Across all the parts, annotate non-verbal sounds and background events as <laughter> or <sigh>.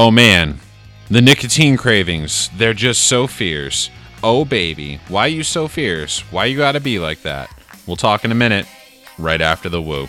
Oh man, the nicotine cravings, they're just so fierce. Oh baby, why you so fierce? Why you gotta be like that? We'll talk in a minute, right after the woo.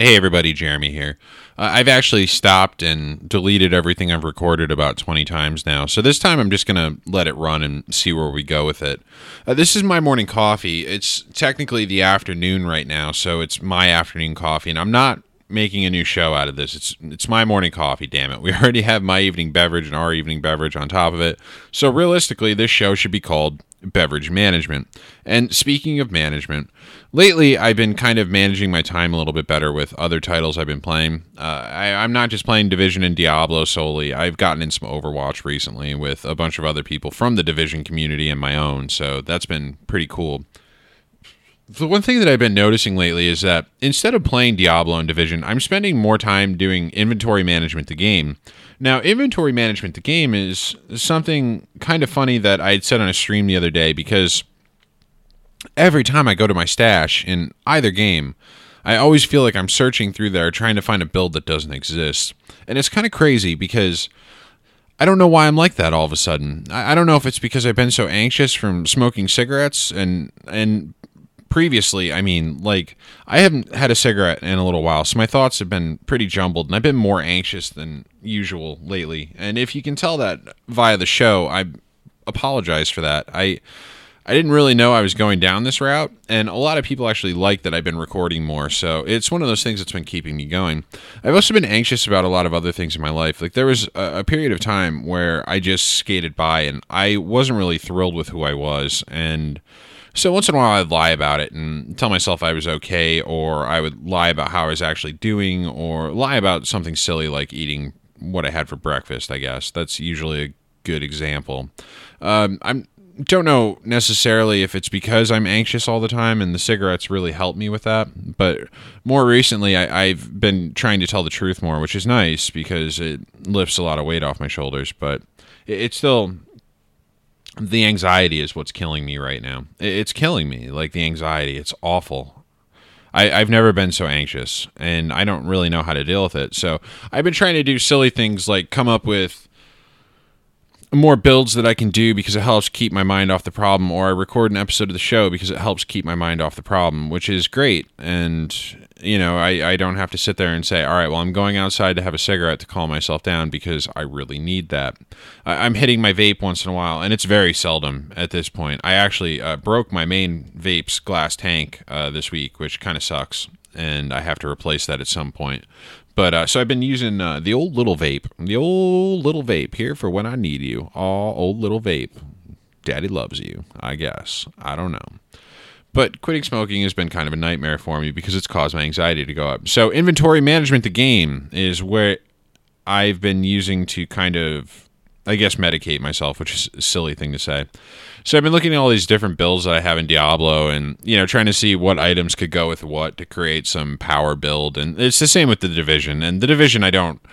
Hey everybody, Jeremy here. Uh, I've actually stopped and deleted everything I've recorded about 20 times now. So this time I'm just going to let it run and see where we go with it. Uh, this is my morning coffee. It's technically the afternoon right now, so it's my afternoon coffee and I'm not making a new show out of this. It's it's my morning coffee, damn it. <laughs> We already have my evening beverage and our evening beverage on top of it. So realistically, this show should be called beverage management. And speaking of management, lately I've been kind of managing my time a little bit better with other titles I've been playing. Uh, I, am not just playing Division and Diablo solely. I've gotten in some Overwatch recently with a bunch of other people from the Division community and my own, so that's been pretty cool. The one thing that I've been noticing lately is that instead of playing Diablo and Division, I'm spending more time doing inventory management the game. Now, inventory management the game is something kind of funny that I had said on a stream the other day because every time I go to my stash in either game, I always feel like I'm searching through there trying to find a build that doesn't exist. And it's kind of crazy because I don't know why I'm like that all of a sudden. I, don't know if it's because I've been so anxious from smoking cigarettes and and previously, I mean, like I haven't had a cigarette in a little while, so my thoughts have been pretty jumbled, and I've been more anxious than usual lately. And if you can tell that via the show, I apologize for that. I I didn't really know I was going down this route, and a lot of people actually like that I've been recording more. So it's one of those things that's been keeping me going. I've also been anxious about a lot of other things in my life. Like there was a, a period of time where I just skated by, and I wasn't really thrilled with who I was, and so once in a while, I'd lie about it and tell myself I was okay, or I would lie about how I was actually doing, or lie about something silly like eating what I had for breakfast. I guess that's usually a good example. Um, I'm don't know necessarily if it's because I'm anxious all the time and the cigarettes really help me with that. But more recently, I, have been trying to tell the truth more, which is nice because it lifts a lot of weight off my shoulders. But it, it's still the anxiety is what's killing me right now. It's killing me. Like the anxiety, it's awful. I, I've never been so anxious, and I don't really know how to deal with it. So I've been trying to do silly things like come up with more builds that I can do because it helps keep my mind off the problem, or I record an episode of the show because it helps keep my mind off the problem, which is great. And you know, I, I don't have to sit there and say, all right, well, I'm going outside to have a cigarette to calm myself down because I really need that. I, am hitting my vape once in a while, and it's very seldom at this point. I actually uh, broke my main vape's glass tank uh, this week, which kind of sucks, and I have to replace that at some point. But uh, so I've been using uh, the old little vape, the old little vape here for when I need you. All old little vape. Daddy loves you, I guess. I don't know. But quitting smoking has been kind of a nightmare for me because it's caused my anxiety to go up. So, inventory management, the game, is where I've been using to kind of, I guess, medicate myself, which is a silly thing to say. So, I've been looking at all these different builds that I have in Diablo and, you know, trying to see what items could go with what to create some power build. And it's the same with the Division. And the Division, I don't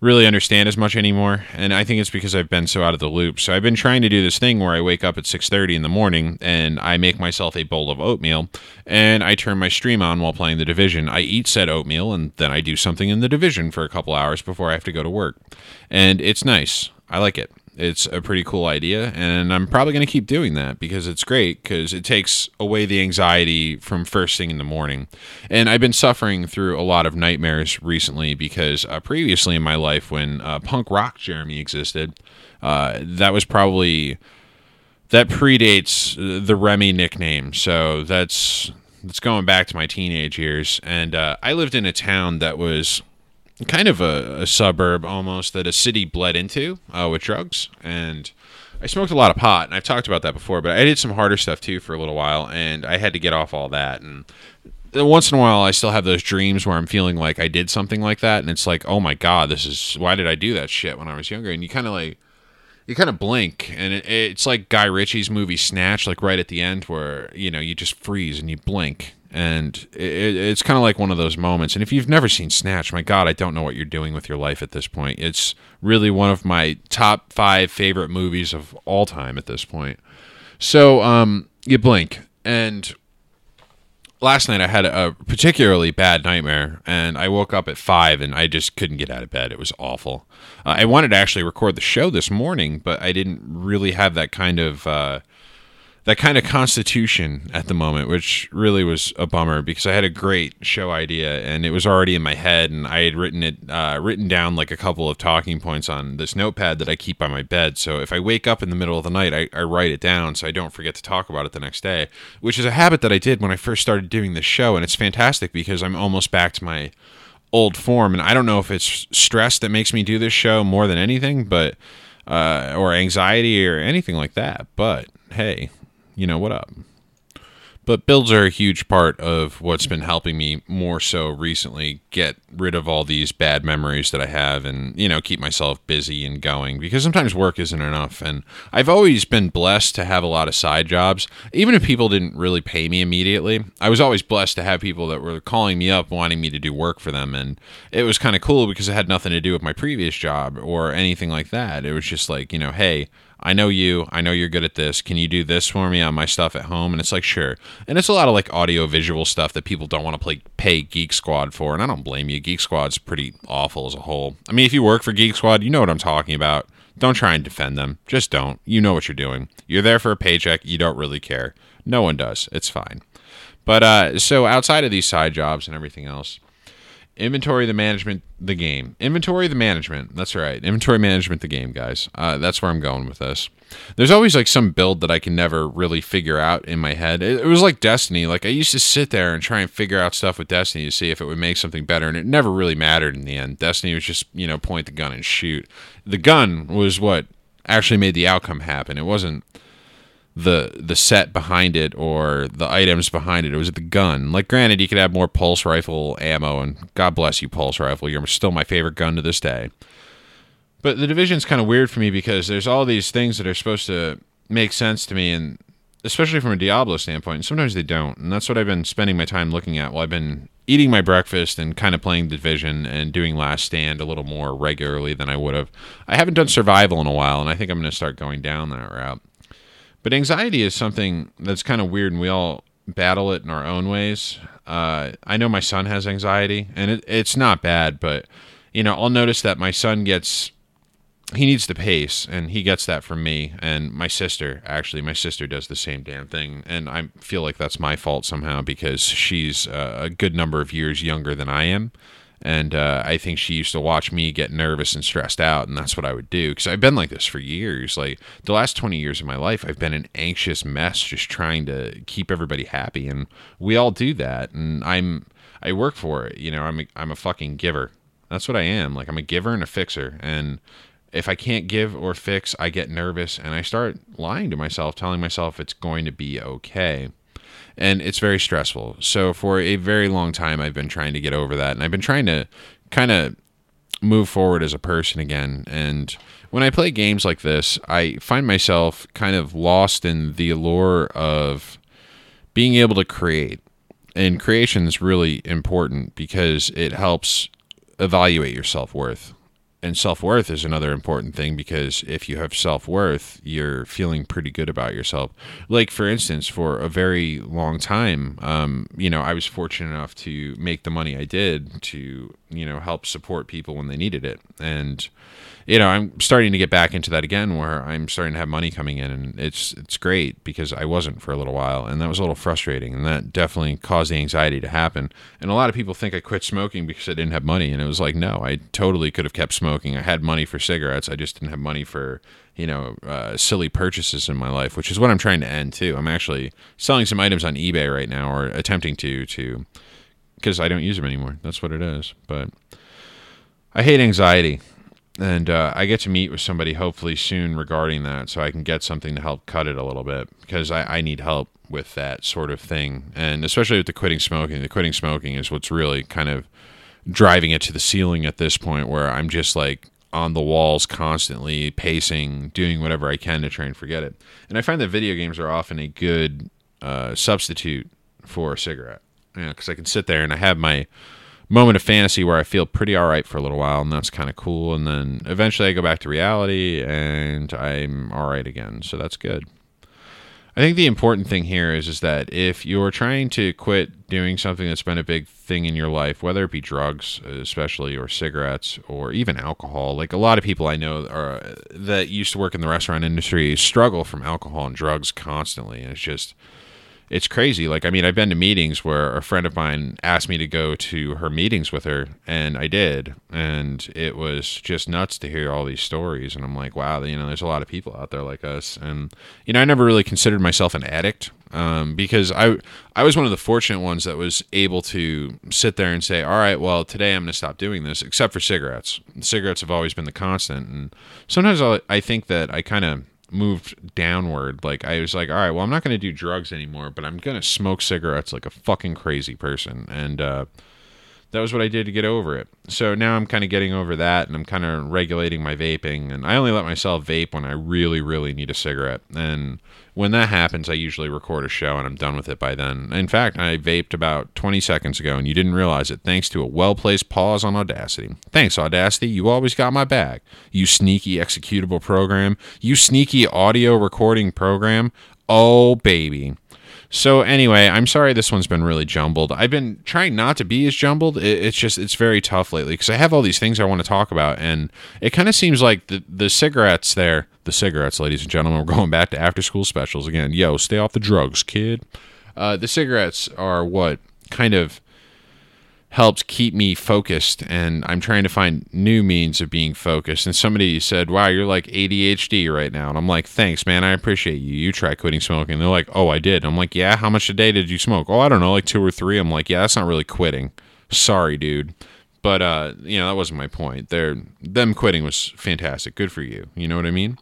really understand as much anymore. And i think it's because i've been so out of the loop. So i've been trying to do this thing where i wake up at 6.30 in the morning and i make myself a bowl of oatmeal and i turn my stream on while playing the division. I eat said oatmeal and then i do something in the division for a couple hours before i have to go to work. And it's nice. I like it it's a pretty cool idea, and I'm probably going to keep doing that because it's great because it takes away the anxiety from first thing in the morning. And I've been suffering through a lot of nightmares recently because uh, previously in my life, when uh, punk rock Jeremy existed, uh, that was probably that predates the Remy nickname. So that's that's going back to my teenage years, and uh, I lived in a town that was kind of a, a, suburb almost that a city bled into uh, with drugs. And I smoked a lot of pot, and I've talked about that before, but I did some harder stuff too for a little while, and I had to get off all that. And once in a while, I still have those dreams where I'm feeling like I did something like that, and it's like, oh my God, this is why did I do that shit when I was younger? And you kind of like, you kind of blink, and it, it's like Guy Ritchie's movie Snatch, like right at the end where you know you just freeze and you blink, and it, it's kind of like one of those moments. And if you've never seen Snatch, my God, I don't know what you're doing with your life at this point. It's really one of my top five favorite movies of all time at this point. So um, you blink, and last night I had a particularly bad nightmare, and I woke up at five, and I just couldn't get out of bed. It was awful. Uh, I wanted to actually record the show this morning, but I didn't really have that kind of uh, that kind of constitution at the moment, which really was a bummer because I had a great show idea and it was already in my head, and I had written it uh, written down like a couple of talking points on this notepad that I keep by my bed. So if I wake up in the middle of the night, I, I write it down so I don't forget to talk about it the next day, which is a habit that I did when I first started doing this show, and it's fantastic because I'm almost back to my old form, and I don't know if it's stress that makes me do this show more than anything, but uh, or anxiety or anything like that. But hey, you know what up. But builds are a huge part of what's been helping me more so recently get rid of all these bad memories that I have and, you know, keep myself busy and going because sometimes work isn't enough. And I've always been blessed to have a lot of side jobs. Even if people didn't really pay me immediately, I was always blessed to have people that were calling me up wanting me to do work for them. And it was kind of cool because it had nothing to do with my previous job or anything like that. It was just like, you know, hey, I know you. I know you're good at this. Can you do this for me on my stuff at home? And it's like, sure. And it's a lot of like audio visual stuff that people don't want to play, pay Geek Squad for. And I don't blame you. Geek Squad's pretty awful as a whole. I mean, if you work for Geek Squad, you know what I'm talking about. Don't try and defend them. Just don't. You know what you're doing. You're there for a paycheck. You don't really care. No one does. It's fine. But uh, so outside of these side jobs and everything else, inventory the management the game. Inventory the management. That's right. Inventory management the game guys. Uh, that's where i'm going with this. There's always like some build that i can never really figure out in my head. It, it, was like destiny. Like i used to sit there and try and figure out stuff with destiny to see if it would make something better and it never really mattered in the end. Destiny was just you know point the gun and shoot. The gun was what actually made the outcome happen. It wasn't the the set behind it or the items behind it. It was the gun. Like, granted, you could have more pulse rifle ammo, and God bless you, pulse rifle. You're still my favorite gun to this day. But the division's kind of weird for me because there's all these things that are supposed to make sense to me, and especially from a Diablo standpoint, and sometimes they don't. And that's what I've been spending my time looking at while I've been eating my breakfast and kind of playing Division and doing Last Stand a little more regularly than I would have. I haven't done survival in a while, and I think I'm going to start going down that route. But anxiety is something that's kind of weird, and we all battle it in our own ways. Uh, I know my son has anxiety, and it, it's not bad, but you know, I'll notice that my son gets he needs the pace, and he gets that from me and my sister. Actually, my sister does the same damn thing, and I feel like that's my fault somehow because she's a good number of years younger than I am and uh, I think she used to watch me get nervous and stressed out, and that's what I would do because I've been like this for years. Like the last twenty years of my life, I've been an anxious mess, just trying to keep everybody happy, and we all do that. And I'm I work for it. You know, I'm a, I'm a fucking giver. That's what I am. Like I'm a giver and a fixer, and if I can't give or fix, I get nervous and I start lying to myself, telling myself it's going to be okay and it's very stressful. So for a very long time, I've been trying to get over that, and I've been trying to kind of move forward as a person again. And when I play games like this, I find myself kind of lost in the allure of being able to create. And creation is really important because it helps evaluate your self worth and self worth is another important thing because if you have self worth, you're feeling pretty good about yourself. Like, for instance, for a very long time, um, you know, I was fortunate enough to make the money I did to, you know, help support people when they needed it. And, you know, I'm starting to get back into that again where I'm starting to have money coming in and it's it's great because I wasn't for a little while and that was a little frustrating and that definitely caused the anxiety to happen. And a lot of people think I quit smoking because I didn't have money and it was like no, I totally could have kept smoking. I had money for cigarettes. I just didn't have money for, you know, uh, silly purchases in my life, which is what I'm trying to end too. I'm actually selling some items on eBay right now or attempting to to because I don't use them anymore. That's what it is. But I hate anxiety and uh, I get to meet with somebody hopefully soon regarding that, so I can get something to help cut it a little bit because I, I need help with that sort of thing, and especially with the quitting smoking. The quitting smoking is what's really kind of driving it to the ceiling at this point, where I'm just like on the walls constantly pacing, doing whatever I can to try and forget it. And I find that video games are often a good uh, substitute for a cigarette, because I can sit there and I have my moment of fantasy where I feel pretty all right for a little while, and that's kind of cool. And then eventually I go back to reality and I'm all right again. So that's good. I think the important thing here is is that if you're trying to quit doing something that's been a big thing in your life, whether it be drugs, especially or cigarettes or even alcohol, like a lot of people I know are that used to work in the restaurant industry struggle from alcohol and drugs constantly, and it's just it's crazy. Like, I mean, I've been to meetings where a friend of mine asked me to go to her meetings with her, and I did. And it was just nuts to hear all these stories. And I'm like, wow, you know, there's a lot of people out there like us. And, you know, I never really considered myself an addict um, because I, I was one of the fortunate ones that was able to sit there and say, all right, well, today I'm going to stop doing this, except for cigarettes. Cigarettes have always been the constant. And sometimes I'll, I think that I kind of moved downward. Like I was like, all right, well, I'm not going to do drugs anymore, but I'm going to smoke cigarettes like a fucking crazy person. And uh, that was what I did to get over it. So now I'm kind of getting over that and I'm kind of regulating my vaping. And I only let myself vape when I really, really need a cigarette. And when that happens, I usually record a show and I'm done with it by then. In fact, I vaped about 20 seconds ago and you didn't realize it thanks to a well placed pause on Audacity. Thanks, Audacity. You always got my back. You sneaky executable program. You sneaky audio recording program. Oh, baby. So anyway, I'm sorry this one's been really jumbled. I've been trying not to be as jumbled. it's just it's very tough lately because I have all these things I want to talk about, and it kind of seems like the the cigarettes there, the cigarettes, ladies and gentlemen, <laughs> we're going back to after school specials again. Yo, stay off the drugs, kid. Uh, the cigarettes are what kind of helped keep me focused and I'm trying to find new means of being focused. And somebody said, Wow, you're like ADHD right now. And I'm like, Thanks, man. I appreciate you. You try quitting smoking. And they're like, Oh, I did. I'm like, Yeah, how much a day did you smoke? Oh, I don't know, like two or three. I'm like, Yeah, that's not really quitting. Sorry, dude. But uh, you know, that wasn't my point. They're them quitting was fantastic. Good for you. You know what I mean?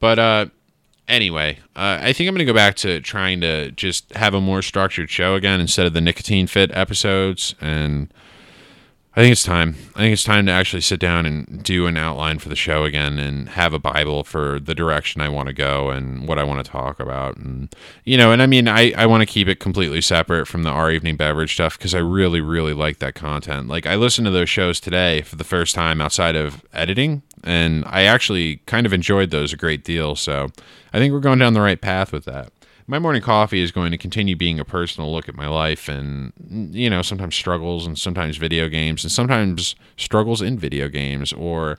But uh anyway, uh, I think I'm going to go back to trying to just have a more structured show again instead of the nicotine fit episodes. And I think it's time. I think it's time to actually sit down and do an outline for the show again and have a Bible for the direction I want to go and what I want to talk about. And, you know, and I mean, I, I want to keep it completely separate from the Our Evening Beverage stuff because I really, really like that content. Like, I listened to those shows today for the first time outside of editing and I actually kind of enjoyed those a great deal. So I think we're going down the right path with that. My morning coffee is going to continue being a personal look at my life and, you know, sometimes struggles and sometimes video games and sometimes struggles in video games or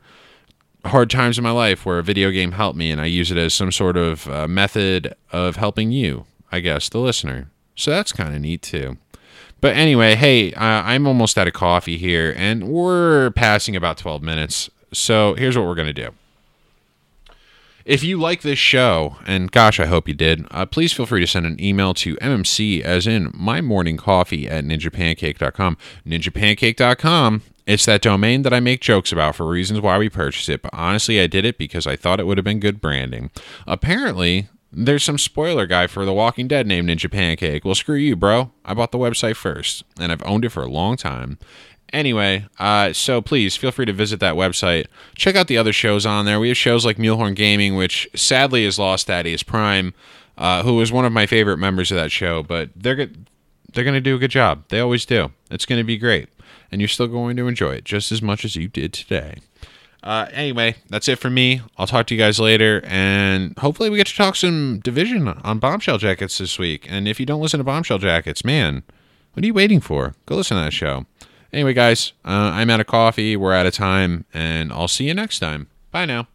hard times in my life where a video game helped me and I use it as some sort of uh, method of helping you, I guess, the listener. So that's kind of neat too. But anyway, hey, I'm almost out of coffee here and we're passing about 12 minutes. So here's what we're going to do. If you like this show, and gosh, I hope you did, uh, please feel free to send an email to MMC, as in my morning coffee at ninjapancake.com. Ninjapancake.com. It's that domain that I make jokes about for reasons why we purchased it, but honestly, I did it because I thought it would have been good branding. Apparently, there's some spoiler guy for The Walking Dead named Ninja Pancake. Well, screw you, bro. I bought the website first, and I've owned it for a long time. Anyway, uh, so please feel free to visit that website. Check out the other shows on there. We have shows like Mulehorn Gaming, which sadly is lost Thaddeus Prime, uh, who was one of my favorite members of that show. But they're good. They're going to do a good job. They always do. It's going to be great, and you're still going to enjoy it just as much as you did today. Uh, anyway, that's it for me. I'll talk to you guys later, and hopefully we get to talk some division on Bombshell Jackets this week. And if you don't listen to Bombshell Jackets, man, what are you waiting for? Go listen to that show. Anyway, guys, uh, I'm out of coffee. We're out of time, and I'll see you next time. Bye now.